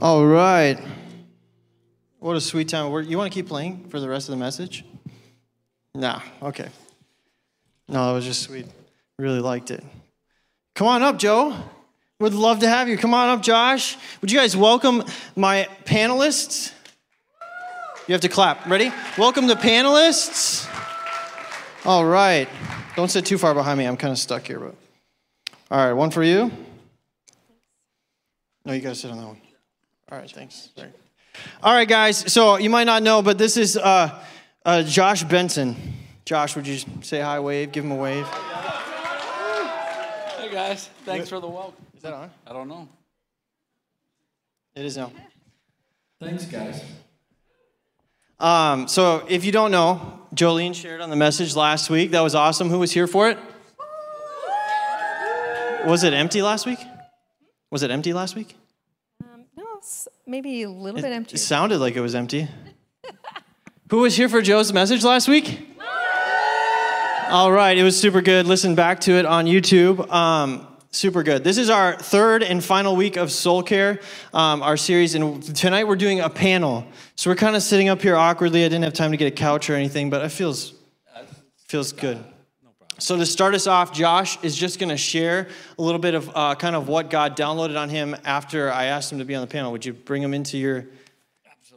All right. What a sweet time. You want to keep playing for the rest of the message? Nah, okay. No, it was just sweet. Really liked it. Come on up, Jo. Would love to have you. Come on up, Josh. Would you guys welcome my panelists? You have to clap. Ready? Welcome the panelists. All right. Don't sit too far behind me. I'm kind of stuck here, but. All right, one for you. No, you got to sit on that one. All right, thanks. Sorry. All right, guys. So you might not know, but this is uh, uh, Josh Benson. Josh, would you say hi, wave? Give him a wave. Hey guys, thanks for the welcome. Is that on? I don't know. It is now. Thanks, guys. Um, so if you don't know, Jolene shared on the message last week. That was awesome. Who was here for it? Was it empty last week? Was it empty last week? It's maybe a little bit empty. It sounded like it was empty. Who was here for Jo's message last week? All right, it was super good. Listen back to it on YouTube. Um, super good. This is our third and final week of Soul Care, um, our series, and tonight we're doing a panel. So we're kind of sitting up here awkwardly. I didn't have time to get a couch or anything, but it feels feels good. So to start us off, Josh is just going to share a little bit of uh, kind of what God downloaded on him after I asked him to be on the panel. Would you bring him into your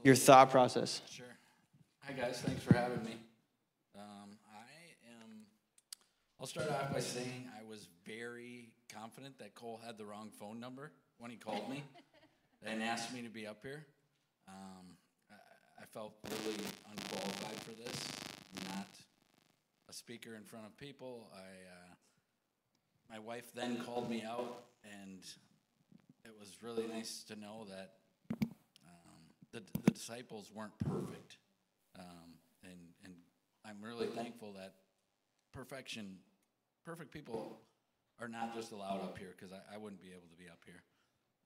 your thought process? Sure. Hi guys, thanks for having me. Um, I am. I'll start off by saying I was very confident that Cole had the wrong phone number when he called me and asked me to be up here. Um, I, I felt really unqualified for this. Not a speaker in front of people. I. Uh, my wife then called me out, and it was really nice to know that um, the, the disciples weren't perfect. Um, and, and I'm really thankful that perfection, perfect people are not just allowed up here because I, I wouldn't be able to be up here.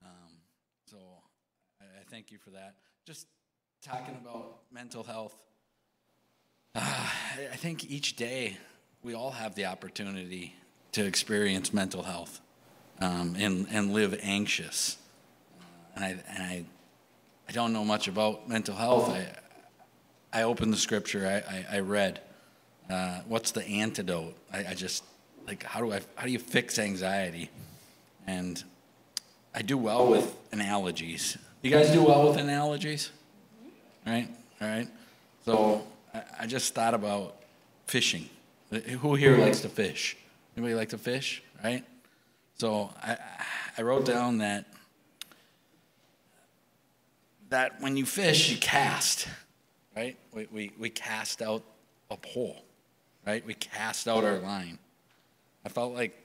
Um, so I, I thank you for that. Just talking about mental health, I think each day we all have the opportunity to experience mental health um, and, and live anxious. And I, and I, I don't know much about mental health. I, I opened the scripture, I, I, I read, uh, what's the antidote? I, I just, like, how do, I, how do you fix anxiety? And I do well with analogies. You guys do well with analogies? Right? All right. So I, just thought about fishing. Who here likes to fish? Anybody like to fish? Right? So I, I wrote down that that when you fish, you cast, right? We, we, we cast out a pole, right? We cast out our line. I felt like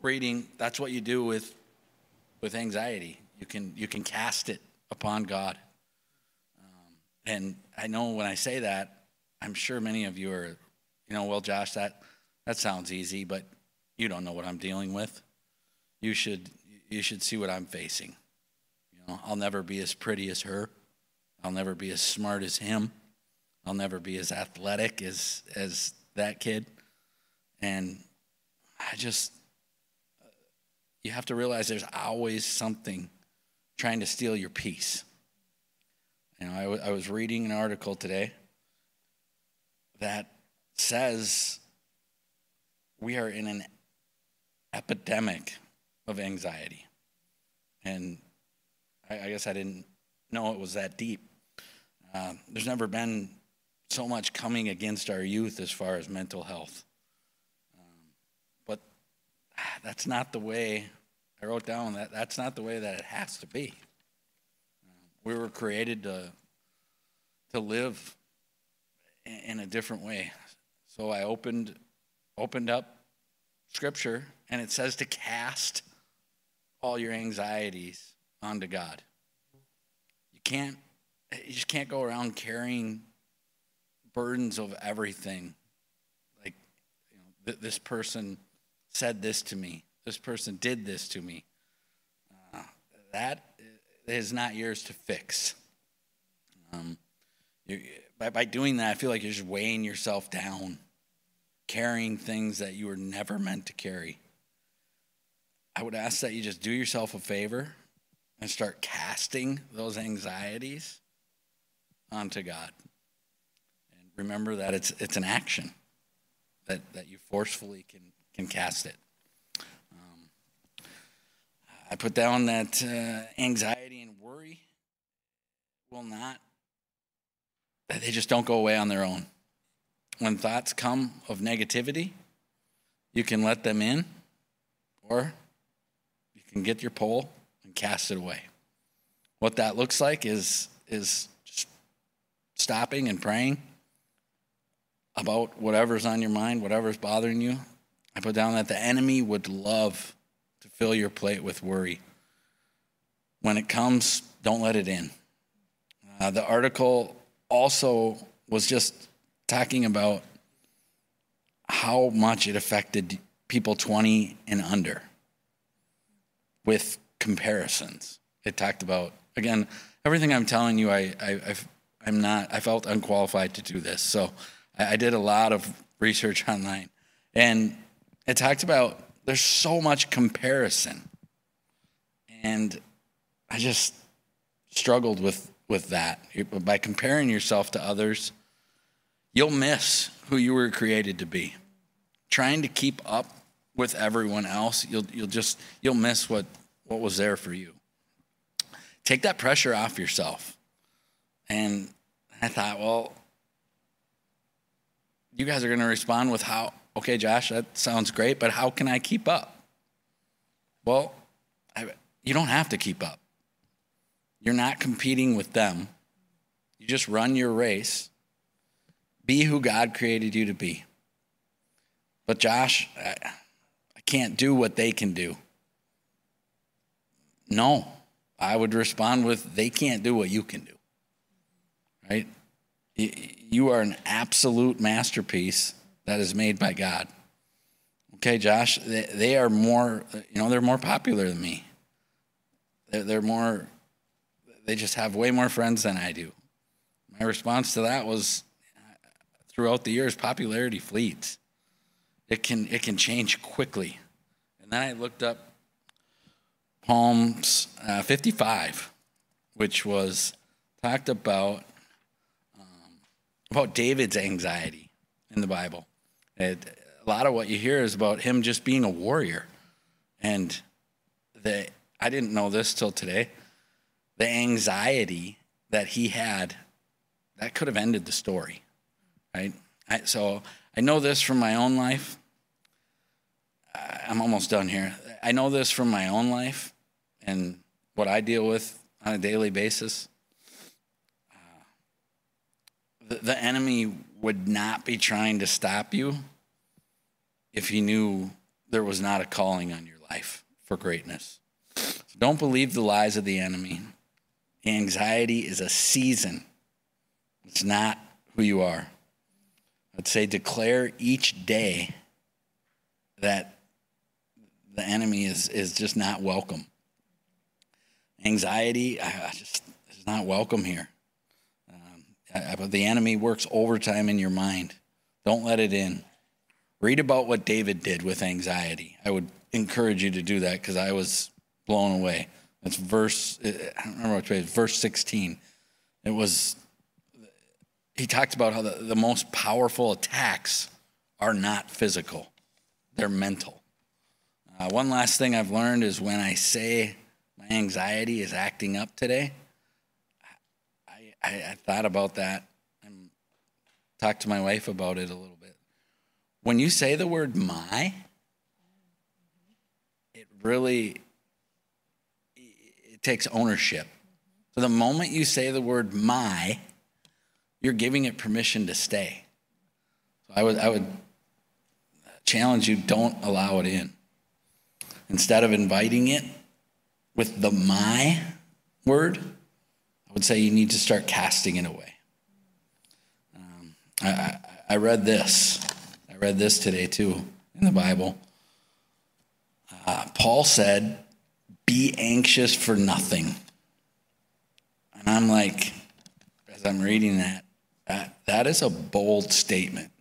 reading, that's what you do with, with anxiety. You can, you can cast it upon God. Um, and I know when I say that, I'm sure many of you are, you know, well, Josh, that, that sounds easy, but you don't know what I'm dealing with. You should, you should see what I'm facing. You know, I'll never be as pretty as her. I'll never be as smart as him. I'll never be as athletic as as that kid. And I just you have to realize there's always something trying to steal your peace. You know, I, was reading an article today that says we are in an epidemic of anxiety. And I, I guess I didn't know it was that deep. Uh, there's never been so much coming against our youth as far as mental health. Um, but that's not the way, I wrote down that that's not the way that it has to be. Uh, we were created to, to live in, a different way. So I opened, opened up scripture and it says to cast all your anxieties onto God. You can't you just can't go around carrying burdens of everything. Like you know, th- this person said this to me. This person did this to me. Uh, that is not yours to fix. Um, you, by, by doing that, I feel like you're just weighing yourself down, carrying things that you were never meant to carry. I would ask that you just do yourself a favor and start casting those anxieties onto God. And remember that it's, it's an action that, that you forcefully can, can cast it. Um, I put down that uh, anxiety and worry will not, they just don't go away on their own. When thoughts come of negativity, you can let them in, or you can get your pole and cast it away. What that looks like is, is just stopping and praying about whatever's on your mind, whatever's bothering you. I put down that the enemy would love to fill your plate with worry. When it comes, don't let it in. Uh, the article also was just talking about how much it affected people 20 and under with comparisons. It talked about, again, everything I'm telling you, I, I, I'm not, I felt unqualified to do this. So I, I did a lot of research online. And it talked about there's so much comparison. And I just struggled with, with that. By comparing yourself to others, you'll miss who you were created to be. Trying to keep up with everyone else, you'll, you'll just, you'll miss what, what was there for you. Take that pressure off yourself. And I thought, well, you guys are going to respond with how, okay, Josh, that sounds great, but how can I keep up? Well, I, you don't have to keep up. You're not competing with them. You just run your race. Be who God created you to be. But, Josh, I, I can't do what they can do. No, I would respond with, they can't do what you can do. Right? You are an absolute masterpiece that is made by God. Okay, Josh, they, they are more, you know, they're more popular than me. They're, they're more, they just have way more friends than I do. My response to that was throughout the years, popularity fleets. It can, it can change quickly. And then I looked up Psalms uh, 55, which was talked about um, about David's anxiety in the Bible. It, a lot of what you hear is about him just being a warrior, and the I didn't know this till today. The anxiety that he had that could have ended the story, right? I, so I know this from my own life. I'm almost done here. I know this from my own life and what I deal with on a daily basis, uh, the, the enemy would not be trying to stop you if he knew there was not a calling on your life for greatness. So don't believe the lies of the enemy. Anxiety is a season, it's not who you are. I'd say declare each day that the enemy is, is just not welcome anxiety, I just is not welcome here. Um, I, the enemy works overtime in your mind. Don't let it in. Read about what David did with anxiety. I would encourage you to do that because I was blown away. That's verse, I don't remember which way, verse 16. It was, he talked about how the, the most powerful attacks are not physical, they're mental. Uh, one last thing I've learned is when I say my anxiety is acting up today. I, I, I thought about that and talked to my wife about it a little bit. When you say the word my, it really takes ownership. So the moment you say the word my, you're giving it permission to stay. So I would I would challenge you don't allow it in. Instead of inviting it, with the my word, I would say you need to start casting it away. Um, I, I, I read this. I read this today too in the Bible. Uh, Paul said, Be anxious for nothing. And I'm like, as I'm reading that, that, that is a bold statement.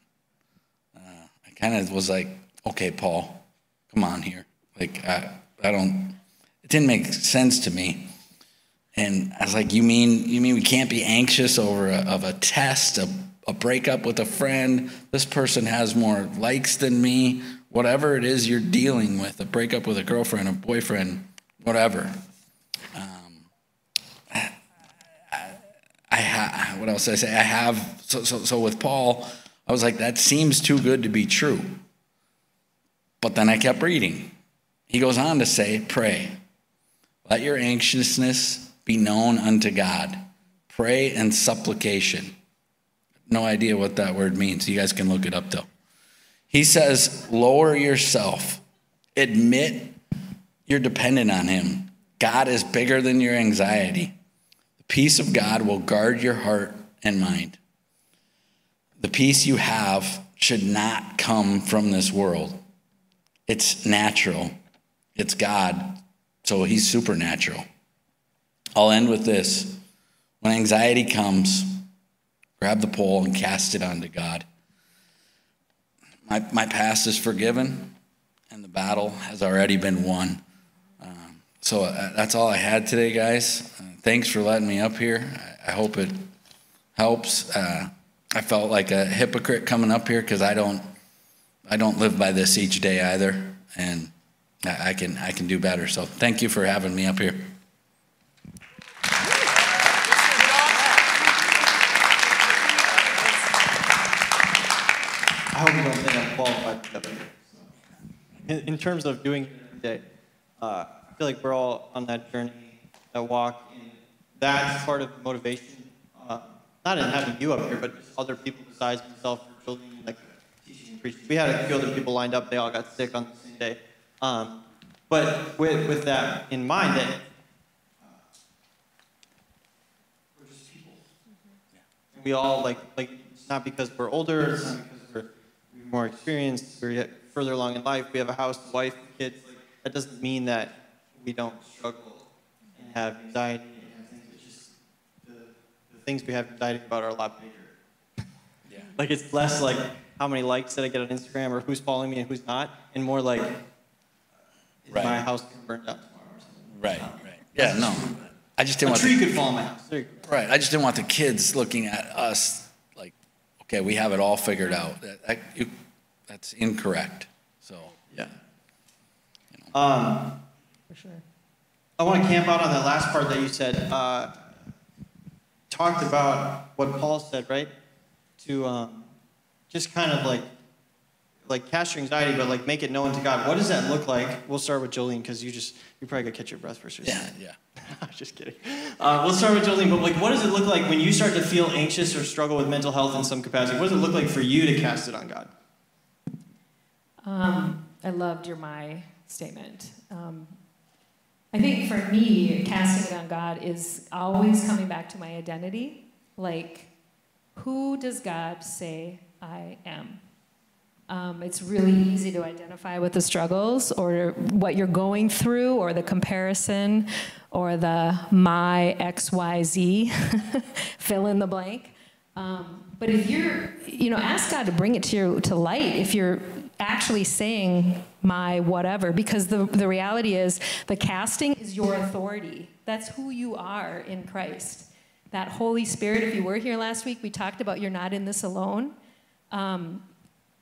Uh, I kind of was like, okay, Paul, come on here. Like, I, I don't, it didn't make sense to me. And I was like, you mean you mean we can't be anxious over a, of a test, a, a breakup with a friend? This person has more likes than me. Whatever it is you're dealing with, a breakup with a girlfriend, a boyfriend, whatever. Um, I, I ha- what else did I say? I have so so so with Paul, I was like, that seems too good to be true. But then I kept reading. He goes on to say, pray. Let your anxiousness be known unto God. Pray and supplication. No idea what that word means. You guys can look it up though. He says, lower yourself. Admit you're dependent on Him. God is bigger than your anxiety. The peace of God will guard your heart and mind. The peace you have should not come from this world. It's natural, it's God, so He's supernatural. I'll end with this. When anxiety comes, grab the pole and cast it onto God. My, my past is forgiven, and the battle has already been won. So uh, that's all I had today, guys. Uh, thanks for letting me up here. I, I hope it helps. Uh, I felt like a hypocrite coming up here because I don't, I don't live by this each day either, and I, I can, I can do better. So thank you for having me up here. I hope you don't think I'm qualified. In, in terms of doing it every day, I feel like we're all on that journey, that walk. And that's part of the motivation, uh, not in having you up here, but just other people besides myself, children, like teaching and preaching. We had a few other people lined up. They all got sick on the same day. Um, but with, with that in mind, that uh, we're just people. We all like like it's not because we're older, it's not because we're more experienced, we're further along in life, we have a house, wife, kids. That doesn't mean that we don't struggle and have anxiety and things. It's just the, the things we have anxiety about are a lot bigger. Yeah. Like it's less like how many likes did I get on Instagram or who's following me and who's not, and more like is Right. my house gonna burn down tomorrow or something. Right, right. Yeah, no. I just didn't A want tree the, could fall on my house. You right. I just didn't want the kids looking at us like, okay, we have it all figured out. That, that, you, that's incorrect. So Yeah. Um, For sure. I want to camp out on that last part that you said. Uh, talked about what Paul said, right? To um, just kind of like, like cast your anxiety, but like make it known to God. What does that look like? We'll start with Jolene because you just you probably gotta catch your breath first. yeah, yeah. I'm just kidding. Uh, we'll start with Jolene. But like, what does it look like when you start to feel anxious or struggle with mental health in some capacity? What does it look like for you to cast it on God? Um, I loved your my statement. Um, I think for me, casting it on God is always coming back to my identity. Like, who does God say I am? Um, it's really easy to identify with the struggles or what you're going through or the comparison or the my XYZ, fill in the blank. Um, but if you're, you know, ask God to bring it to your to light if you're actually saying my whatever, because the, the reality is the casting is your authority. That's who you are in Christ. That Holy Spirit, if you were here last week, we talked about you're not in this alone. Um,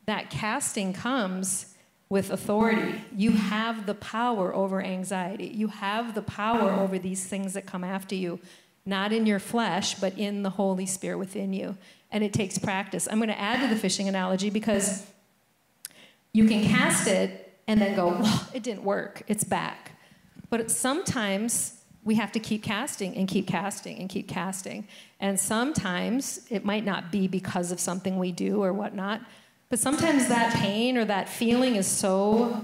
that casting comes with authority. You have the power over anxiety. You have the power over these things that come after you, not in your flesh, but in the Holy Spirit within you. And it takes practice. I'm going to add to the fishing analogy because you can cast it and then go, well, it didn't work, it's back. But sometimes we have to keep casting and keep casting and keep casting. And sometimes it might not be because of something we do or whatnot, but sometimes that pain or that feeling is so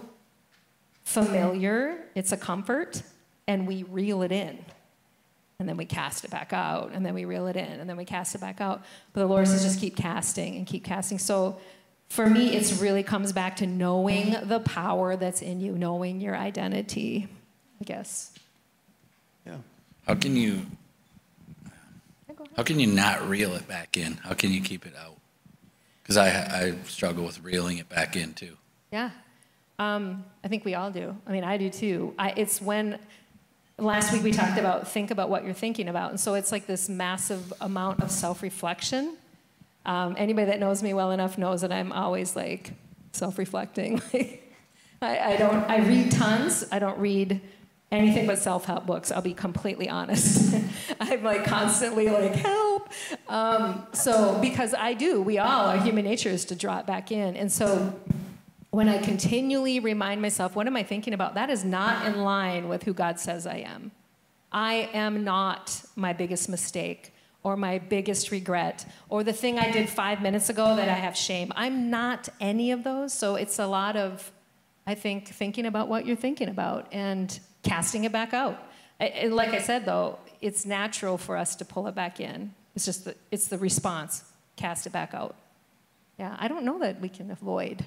familiar, it's a comfort, and we reel it in. And then we cast it back out, and then we reel it in, and then we cast it back out. But the Lord says just keep casting and keep casting. So for me, it really comes back to knowing the power that's in you, knowing your identity, I guess. Yeah. How can you Yeah, go ahead. how can you not reel it back in? How can you keep it out? Because I I struggle with reeling it back in too. Yeah. Um, I think we all do. I mean, I do too. I, it's when last week we talked about think about what you're thinking about. And so it's like this massive amount of self reflection. Um, anybody that knows me well enough knows that I'm always like self reflecting. I, I don't, I read tons. I don't read anything but self-help books i'll be completely honest i'm like constantly like help um, so because i do we all our human nature is to draw it back in and so when I continually remind myself, what am I thinking about? That is not in line with who God says I am. I am not my biggest mistake or my biggest regret or the thing I did five minutes ago that I have shame. I'm not any of those. So it's a lot of, I think, thinking about what you're thinking about and casting it back out. And like I said, though, it's natural for us to pull it back in. It's just the, it's the response. Cast it back out. Yeah, I don't know that we can avoid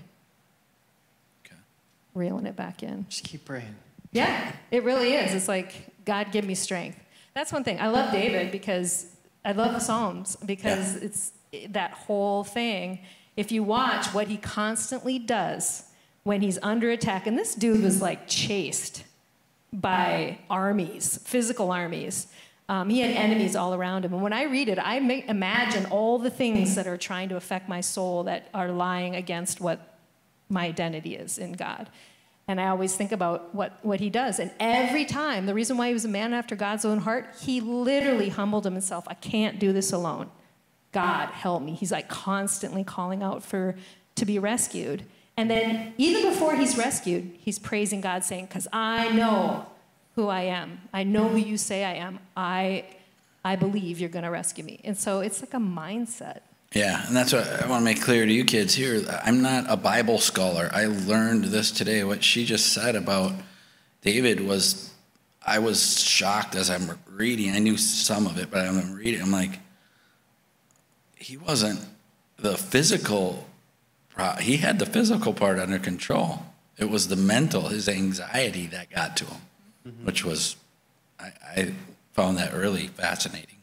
reeling it back in. Just keep praying. Yeah, it really is. It's like, God, give me strength. That's one thing. I love David because I love the Psalms because yeah. it's that whole thing. If you watch what he constantly does when he's under attack, and this dude was like chased by armies, physical armies. Um, he had enemies all around him. And when I read it, I imagine all the things that are trying to affect my soul that are lying against what my identity is in God. And I always think about what, what he does. And every time, the reason why he was a man after God's own heart, he literally humbled himself. I can't do this alone. God, help me. He's like constantly calling out for to be rescued. And then, even before he's rescued, he's praising God, saying, Because I know who I am. I know who you say I am. I, I believe you're to rescue me. And so it's like a mindset. Yeah, and that's what I want to make clear to you kids here. I'm not a Bible scholar. I learned this today. What she just said about David was, I was shocked as I'm reading. I knew some of it, but I'm reading. I'm like, he wasn't the physical. He had the physical part under control. It was the mental, his anxiety that got to him, mm-hmm. which was, I, I found that really fascinating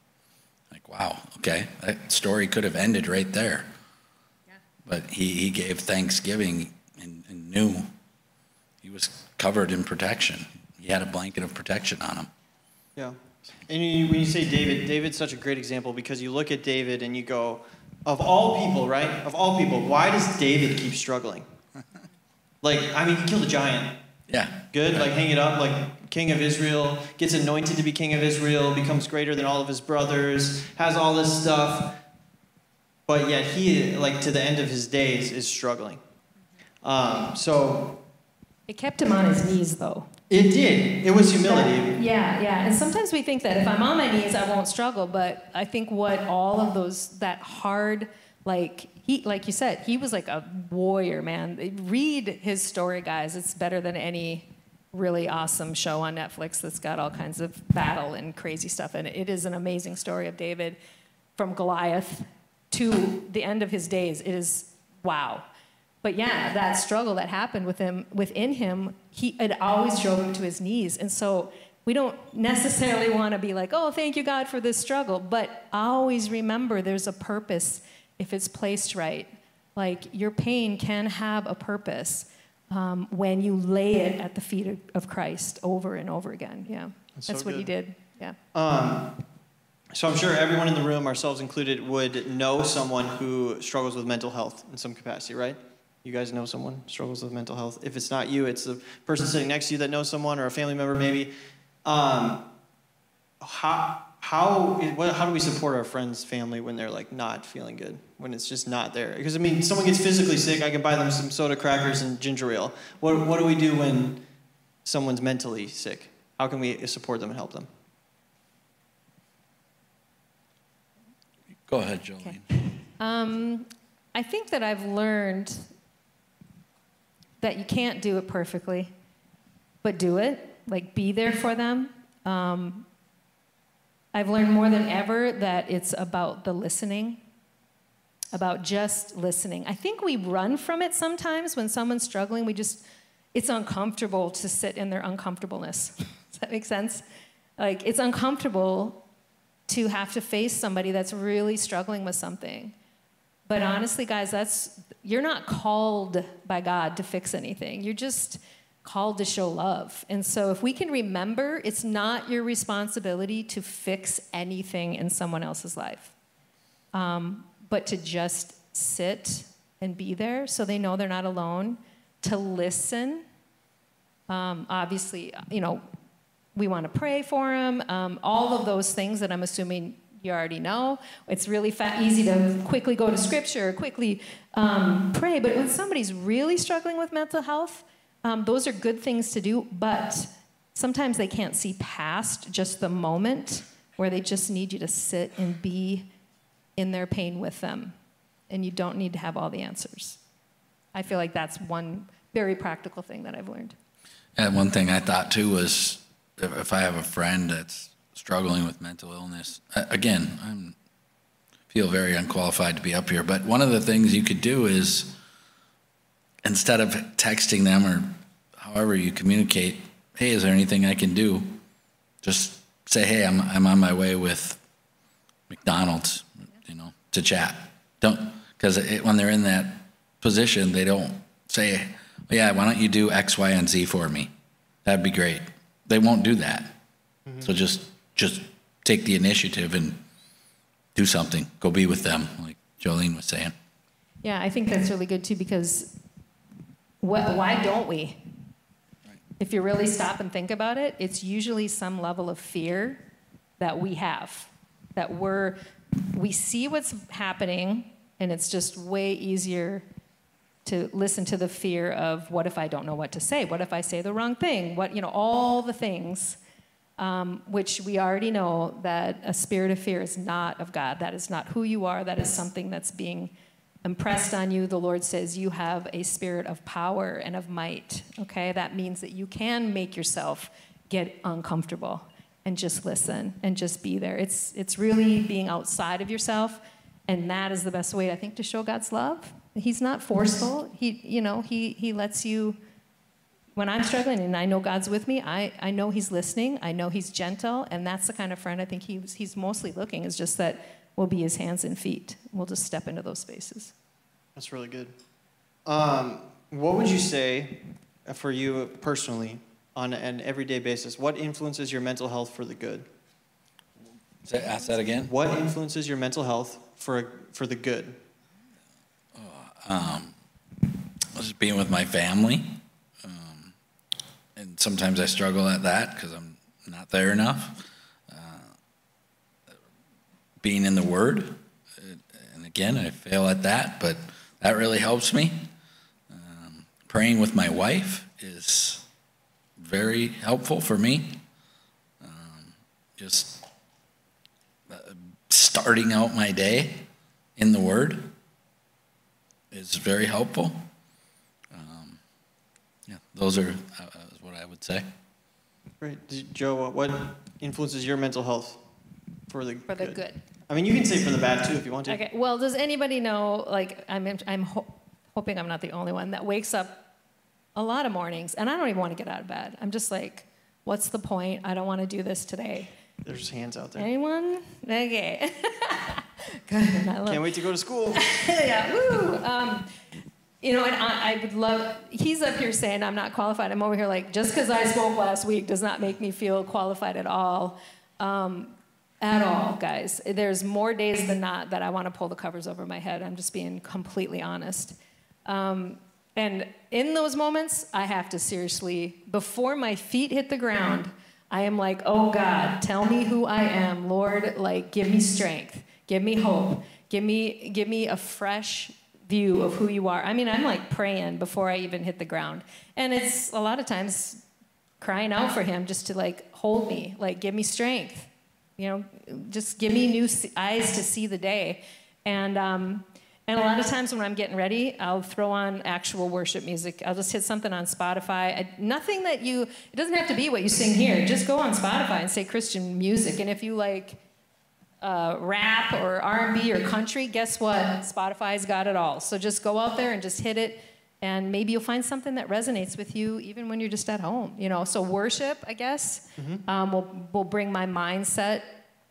wow, okay, that story could have ended right there. Yeah. But he, he gave thanksgiving and, and knew he was covered in protection. He had a blanket of protection on him. Yeah. And you, when you say David, David's such a great example because you look at David and you go, of all people, right? Of all people, why does David keep struggling? like, I mean, he killed a giant. Yeah. Good, like hang it up, like king of Israel, gets anointed to be king of Israel, becomes greater than all of his brothers, has all this stuff. But yet he, like to the end of his days, is struggling. Um, so. It kept him on his knees, though. It did. It was humility. Yeah, yeah. And sometimes we think that if I'm on my knees, I won't struggle. But I think what all of those, that hard, like he like you said he was like a warrior man read his story guys it's better than any really awesome show on netflix that's got all kinds of battle and crazy stuff in it. It is an amazing story of david from goliath to the end of his days. It is wow. But yeah that struggle that happened with him within him he it always drove him to his knees. And so we don't necessarily want to be like oh thank you god for this struggle. But always remember there's a purpose if it's placed right. Like your pain can have a purpose um, when you lay it at the feet of, Christ over and over again. Yeah, that's, that's so what he did. Yeah. Um, so I'm sure everyone in the room, ourselves included, would know someone who struggles with mental health in some capacity, right? You guys know someone struggles with mental health. If it's not you, it's the person sitting next to you that knows someone or a family member maybe. Um, how how how do we support our friends family when they're like not feeling good? When it's just not there? Because i mean someone gets physically sick i can buy them some soda crackers and ginger ale. What, what do we do when someone's mentally sick? How can we support them and help them? Go ahead jolene. Okay. um, i think that i've learned that you can't do it perfectly but do it. Like be there for them. Um, I've learned more than ever that it's about the listening, about just listening. I think we run from it sometimes when someone's struggling. We just, it's uncomfortable to sit in their uncomfortableness. Does that make sense? Like, it's uncomfortable to have to face somebody that's really struggling with something. But honestly, guys, that's, you're not called by God to fix anything. You're just, called to show love. And so if we can remember, it's not your responsibility to fix anything in someone else's life, um, but to just sit and be there so they know they're not alone, to listen. Um, obviously, you know, we want to pray for them, um, all of those things that I'm assuming you already know. It's really easy to quickly go to scripture, quickly um, pray. But when somebody's really struggling with mental health, um, those are good things to do, but sometimes they can't see past just the moment where they just need you to sit and be in their pain with them. And you don't need to have all the answers. I feel like that's one very practical thing that I've learned. And one thing I thought too was if, I have a friend that's struggling with mental illness, again, I feel very unqualified to be up here, but one of the things you could do is instead of texting them or however you communicate, hey, is there anything I can do? Just say, hey, I'm, I'm on my way with McDonald's, you know, to chat. Don't, because when they're in that position, they don't say, yeah, why don't you do X, Y, and Z for me? That'd be great. They won't do that. Mm-hmm. So just, just take the initiative and do something. Go be with them, like Jolene was saying. Yeah, I think that's really good too because what, why don't we? If you really stop and think about it, it's usually some level of fear that we have. That we're, we see what's happening, and it's just way easier to listen to the fear of what if I don't know what to say? What if I say the wrong thing? What, you know, all the things, um, which we already know that a spirit of fear is not of God. That is not who you are. That is something that's being impressed on you, the Lord says you have a spirit of power and of might. Okay? That means that you can make yourself get uncomfortable and just listen and just be there. It's it's really being outside of yourself and that is the best way I think to show God's love. He's not forceful. He you know, he he lets you when I'm struggling and I know God's with me, I, I know He's listening. I know He's gentle. And that's the kind of friend I think he's, he's mostly looking, is just that will be his hands and feet. We'll just step into those spaces. That's really good. Um, what would you say for you personally on an everyday basis? What influences your mental health for the good? Say, ask that again. What influences your mental health for for the good? Uh, um, just being with my family, um, and sometimes I struggle at that because I'm not there enough being in the Word. And again, I fail at that, but that really helps me. Um, praying with my wife is very helpful for me. Um, just uh, starting out my day in the Word is very helpful. Um, yeah, those are uh, what I would say. Great. Jo, what influences your mental health for the for the good? good. I mean, you can say for the bad too if you want to. Okay. Well, does anybody know? Like, I'm I'm ho- hoping I'm not the only one that wakes up a lot of mornings, and I don't even want to get out of bed. I'm just like, what's the point? I don't want to do this today. There's hands out there. Anyone? Okay. Good. Can't wait to go to school. yeah. Woo. Um, you know, and I, I, would love. He's up here saying I'm not qualified. I'm over here like just because I spoke last week does not make me feel qualified at all. Um, at all, guys. There's more days than not that I want to pull the covers over my head. I'm just being completely honest. Um, and in those moments, I have to seriously, before my feet hit the ground, I am like, oh God, tell me who I am. Lord, like, give me strength, give me hope, give me, give me a fresh view of who you are. I mean, I'm like praying before I even hit the ground. And it's a lot of times crying out for Him just to like hold me, like, give me strength you know, just give me new eyes to see the day. And, um, and a lot of times when I'm getting ready, I'll throw on actual worship music. I'll just hit something on Spotify. I, nothing that you, it doesn't have to be what you sing here. Just go on Spotify and say Christian music. And if you like uh, rap or R&B or country, guess what? Spotify's got it all. So just go out there and just hit it and maybe you'll find something that resonates with you even when you're just at home you know so worship i guess mm-hmm. um, will, will bring my mindset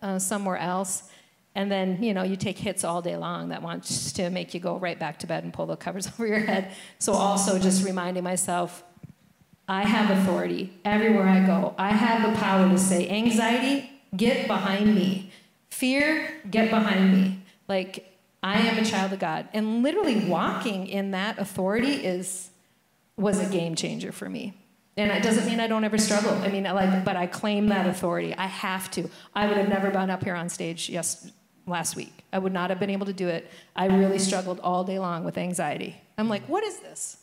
uh, somewhere else and then you know you take hits all day long that wants to make you go right back to bed and pull the covers over your head so also just reminding myself I have authority everywhere I go. I have the power to say, anxiety, get behind me. Fear, get behind me. Like, I am a child of God. And literally walking in that authority is was a game changer for me. And it doesn't mean I don't ever struggle. I mean, like, but I claim that authority. I have to. I would have never been up here on stage yes last week. I would not have been able to do it. I really struggled all day long with anxiety. I'm like, what is this?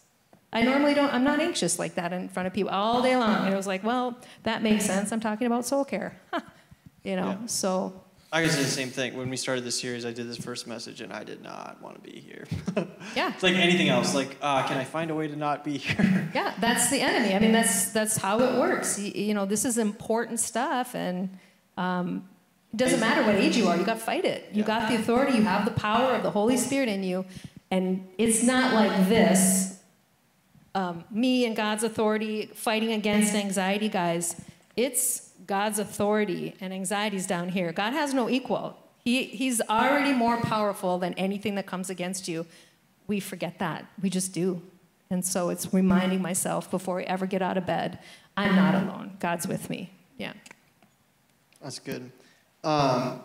I normally don't, I'm not anxious like that in front of people all day long. And it was like, well, that makes sense. I'm talking about soul care. you know, yeah. so. I guess the same thing. When we started this series, I did this first message and I did not want to be here. yeah. It's like anything else. Like, uh, can I find a way to not be here? yeah, that's the enemy. I mean, that's, that's how it works. You, you know, this is important stuff and, um, it doesn't matter what age you are, you got to fight it. You got the authority, you have the power of the Holy Spirit in you. And it's not like this um, me and God's authority fighting against anxiety, guys. It's God's authority, and anxieties down here. God has no equal. He, he's already more powerful than anything that comes against you. We forget that. We just do. And so it's reminding myself before I ever get out of bed I'm not alone. God's with me. Yeah. That's good. Um,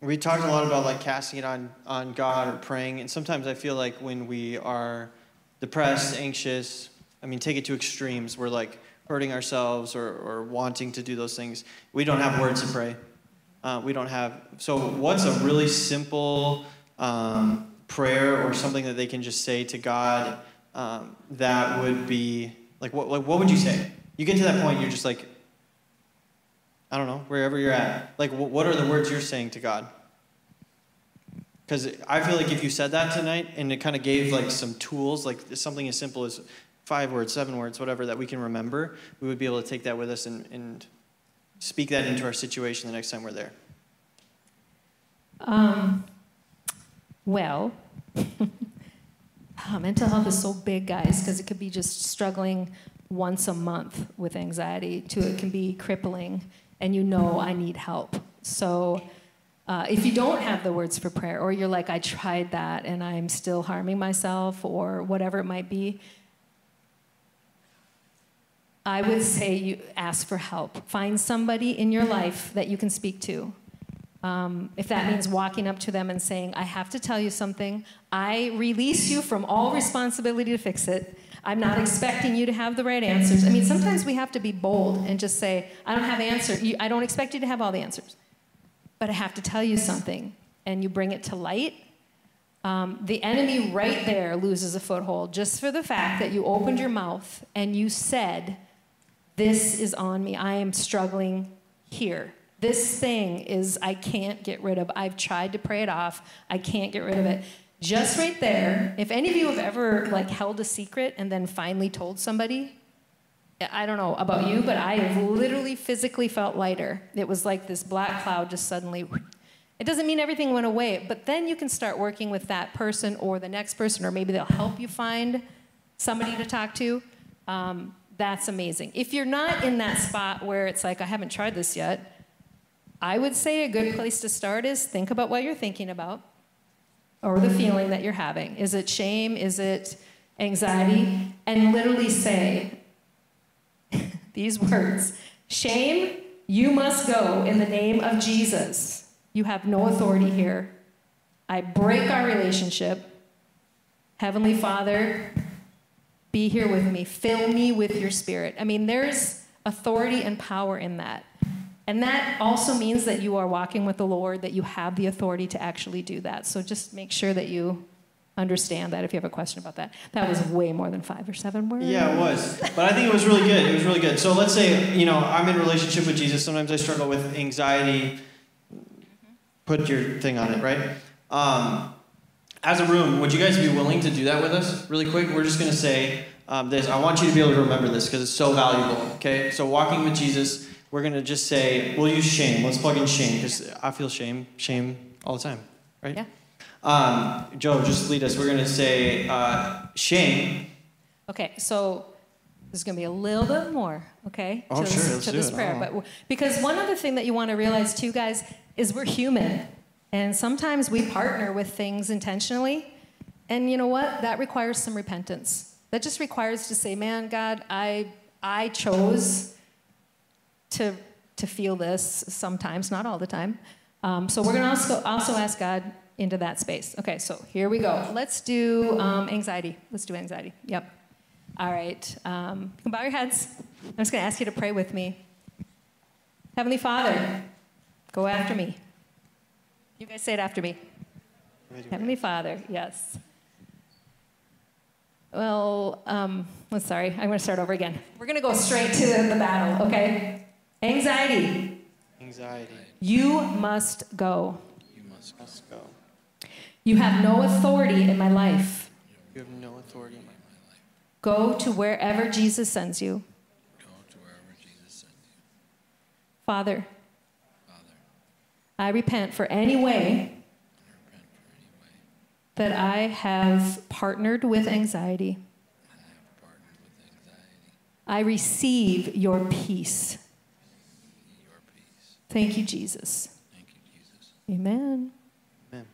we talked a lot about like casting it on on God or praying, and sometimes I feel like when we are depressed, anxious, I mean, take it to extremes. We're like hurting ourselves or, or wanting to do those things. We don't have words to pray. Uh, we don't have. So, what's a really simple um, prayer or something that they can just say to God um, that would be like what, like, what would you say? You get to that point, you're just like, I don't know, wherever you're at. Like, what are the words you're saying to God? Because I feel like if you said that tonight and it kind of gave like some tools, like something as simple as five words, seven words, whatever, that we can remember, we would be able to take that with us and, and speak that into our situation the next time we're there. Um, well, oh, mental health is so big, guys, because it could be just struggling once a month with anxiety to it can be crippling and you know I need help. So uh, if you don't have the words for prayer, or you're like, I tried that and I'm still harming myself, or whatever it might be, I would say you ask for help. Find somebody in your life that you can speak to. Um, if that means walking up to them and saying, I have to tell you something, I release you from all responsibility to fix it. I'm not expecting you to have the right answers. I mean, sometimes we have to be bold and just say, I don't have answers. I don't expect you to have all the answers, but I have to tell you something. And you bring it to light. Um, the enemy right there loses a foothold just for the fact that you opened your mouth and you said, This is on me. I am struggling here. This thing is, I can't get rid of. I've tried to pray it off. I can't get rid of it just right there, if any of you have ever like held a secret and then finally told somebody, I don't know about you, but I have literally physically felt lighter. It was like this black cloud just suddenly. It doesn't mean everything went away, but then you can start working with that person or the next person, or maybe they'll help you find somebody to talk to. Um, that's amazing. If you're not in that spot where it's like, I haven't tried this yet, I would say a good place to start is think about what you're thinking about or the feeling that you're having. Is it shame? Is it anxiety? And literally say these words Shame, you must go in the name of Jesus. You have no authority here. I break our relationship. Heavenly Father, be here with me. Fill me with your spirit. I mean, there's authority and power in that. And that also means that you are walking with the Lord, that you have the authority to actually do that. So just make sure that you understand that if you have a question about that. That was way more than five or seven words. Yeah, it was. But I think it was really good. It was really good. So let's say, you know, I'm in relationship with Jesus. Sometimes I struggle with anxiety. Put your thing on it, right? Um, as a room, would you guys be willing to do that with us really quick? We're just going to say um, this. I want you to be able to remember this because it's so valuable, okay? So walking with Jesus we're going to just say, we'll use shame. Let's plug in shame because I feel shame, shame all the time, right? Yeah. Um, Jo, just lead us. We're going to say uh, shame. Okay, so there's going to be a little bit more, okay, oh, to sure, this, to this prayer. But because one other thing that you want to realize too, guys, is we're human, and sometimes we partner with things intentionally, and you know what? That requires some repentance. That just requires to say, man, God, I I chose to to feel this sometimes, not all the time. Um, so we're going to also also ask God into that space. Okay, so here we go. Let's do um, anxiety. Let's do anxiety. Yep. All right. Um, you can bow your heads. I'm just going to ask you to pray with me. Heavenly Father, go after me. You guys say it after me. Heavenly Father, yes. Well, um, I'm sorry. I'm going to start over again. We're going to go straight to the battle, okay? Anxiety. Anxiety. You must go. You must go. Let's go. You have no authority in my life. You have no authority in my life. Go to wherever Jesus sends you. Go to wherever Jesus sends you. Father, Father, I repent for any way I repent for any way that I have partnered with anxiety. I have partnered with anxiety. I receive your peace. Your peace. Thank you, Jesus. Thank you, Jesus. Amen. Amen.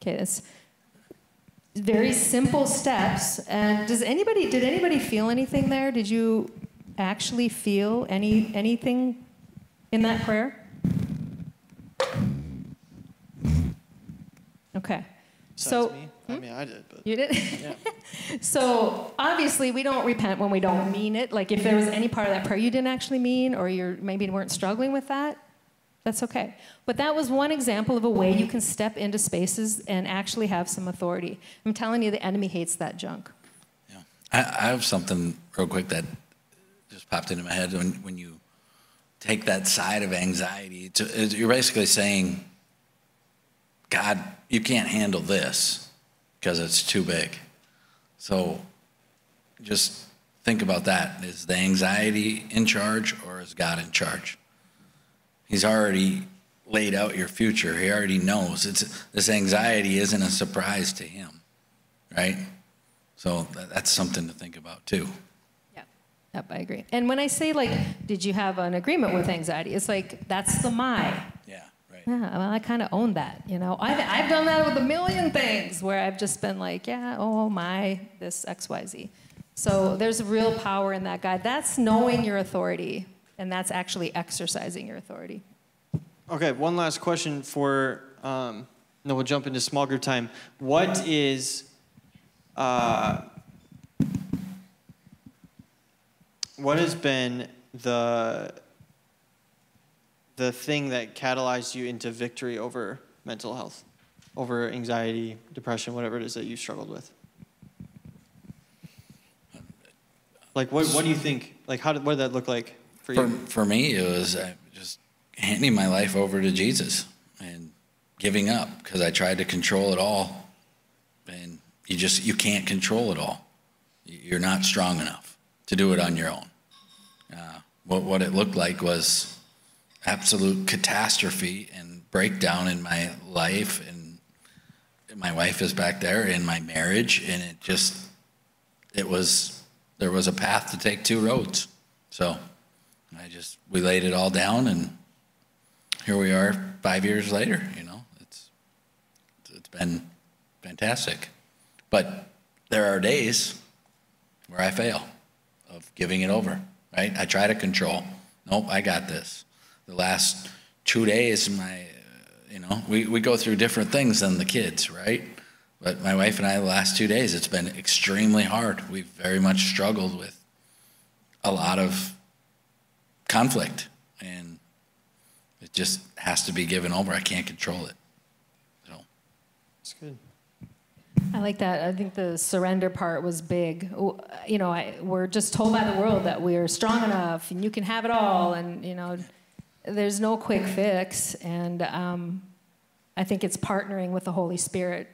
Okay, that's very simple steps. And does anybody did anybody feel anything there? Did you actually feel any anything in that prayer? Okay. Besides So me? I hmm? mean, I did, but you did. yeah. So obviously, we don't repent when we don't mean it. Like if there was any part of that prayer you didn't actually mean, or you maybe weren't struggling with that, that's okay. But that was one example of a way you can step into spaces and actually have some authority. I'm telling you, the enemy hates that junk. Yeah. I, I have something real quick that just popped into my head when, when you take that side of anxiety. To, you're basically saying, God, you can't handle this because it's too big. So just think about that. Is the anxiety in charge or is God in charge? He's already laid out your future. He already knows. It's, this anxiety isn't a surprise to him, right? So tha- that's something to think about too. Yep. Yep, I agree. And when I say like, did you have an agreement with anxiety? It's like that's the my. Yeah, right. Yeah, well, I kind of own that, you know. I've, I've done that with a million things where I've just been like, yeah, oh my, this X, Y, Z. So there's real power in that, guy. That's knowing your authority, and that's actually exercising your authority. Okay, one last question for, um, no, we'll jump into small group time. What is, uh, what has been the, the thing that catalyzed you into victory over mental health, over anxiety, depression, whatever it is that you struggled with? Like, what, what do you think, like, how did, what did that look like for For, you? for me, it was uh, just handing my life over to Jesus and giving up because I tried to control it all. And you just, you can't control it all. You're not strong enough to do it on your own. Uh, what, what it looked like was absolute catastrophe and breakdown in my life. And my wife is back there in my marriage. And it just, it was, there was a path to take two roads. So I just, we laid it all down and here we are five years later, you know, it's, it's been fantastic. But there are days where I fail of giving it over, right? I try to control. Nope, I got this. The last two days, my, you know, we, we go through different things than the kids, right? But my wife and I, the last two days, it's been extremely hard. We've very much struggled with a lot of conflict, and it just has to be given over. I can't control it. So, That's good. I like that. I think the surrender part was big. You know, I, we're just told by the world that we're strong enough and you can have it all, and you know, there's no quick fix. And um, I think it's partnering with the Holy Spirit.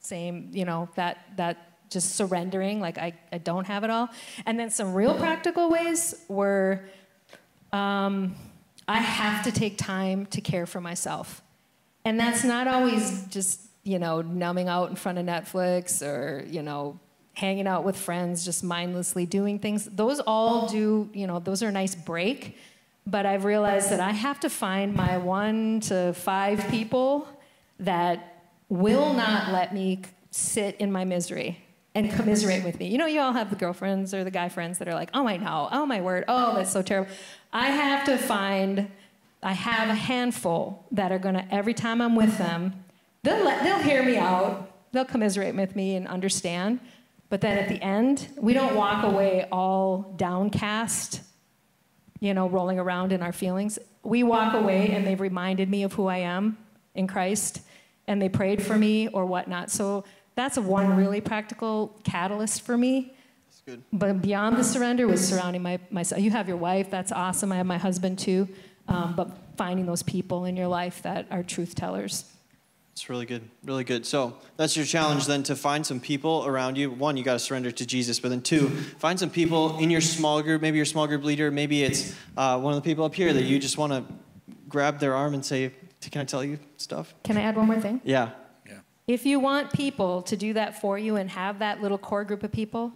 Same, you know, that that just surrendering, like I, I don't have it all. And then some real practical ways were um, I have to take time to care for myself. And that's not always just, you know, numbing out in front of Netflix or, you know, hanging out with friends, just mindlessly doing things. Those all do, you know, those are a nice break. But I've realized that I have to find my one to five people that will not let me sit in my misery. and commiserate with me. You know, you all have the girlfriends or the guy friends that are like, oh, I know, oh, my word, oh, that's so terrible. I have to find, I have a handful that are gonna, every time I'm with them, they'll, let, they'll hear me out, they'll commiserate with me and understand. But then at the end, we don't walk away all downcast, you know, rolling around in our feelings. We walk away and they've reminded me of who I am in Christ and they prayed for me or whatnot. So that's one really practical catalyst for me. That's good. But beyond the surrender was surrounding my, myself. You have your wife, that's awesome. I have my husband too. Um, but finding those people in your life that are truth tellers. It's really good, really good. So that's your challenge then to find some people around you. One, you got to surrender to Jesus, but then two, find some people in your small group. Maybe your small group leader. Maybe it's uh, one of the people up here that you just want to grab their arm and say, "Can I tell you stuff?" Can I add one more thing? Yeah. Yeah. If you want people to do that for you and have that little core group of people,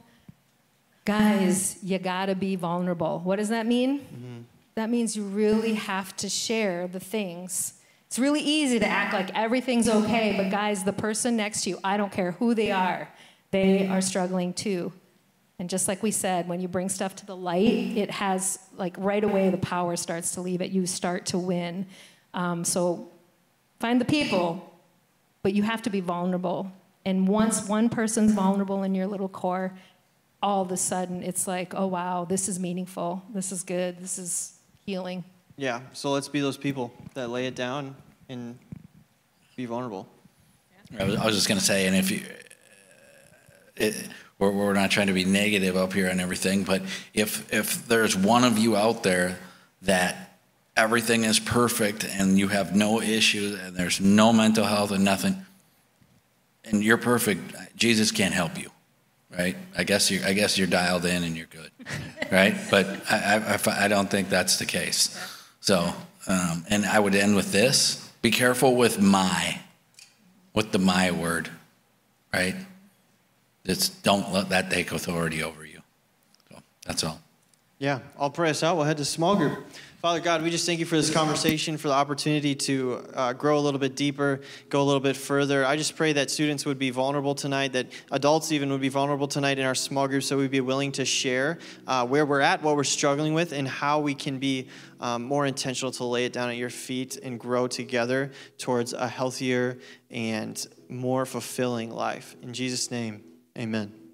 guys, you gotta be vulnerable. What does that mean? That means you really have to share the things. It's really easy to act like everything's okay, but guys, the person next to you, I don't care who they are, they are struggling too. And just like we said, when you bring stuff to the light, it has, like, right away, the power starts to leave it. You start to win. Um, so find the people, but you have to be vulnerable. And once one person's vulnerable in your little core, all of a sudden it's like, oh wow, this is meaningful. This is good. This is healing. Yeah. So let's be those people that lay it down and be vulnerable. I was, I was just going to say, and if you, uh, it, we're, we're not trying to be negative up here and everything, but if if there's one of you out there that everything is perfect and you have no issues and there's no mental health and nothing, and you're perfect, Jesus can't help you, right? I guess you I guess you're dialed in and you're good, right? But I, I I don't think that's the case. So, um, and I would end with this: Be careful with my, with the my word, right? Just don't let that take authority over you. So that's all. Yeah, I'll pray us out. We'll head to small group. Father God, we just thank you for this conversation, for the opportunity to uh, grow a little bit deeper, go a little bit further. I just pray that students would be vulnerable tonight, that adults even would be vulnerable tonight in our small groups, so we'd be willing to share uh, where we're at, what we're struggling with, and how we can be um, more intentional to lay it down at your feet and grow together towards a healthier and more fulfilling life. In Jesus' name, amen.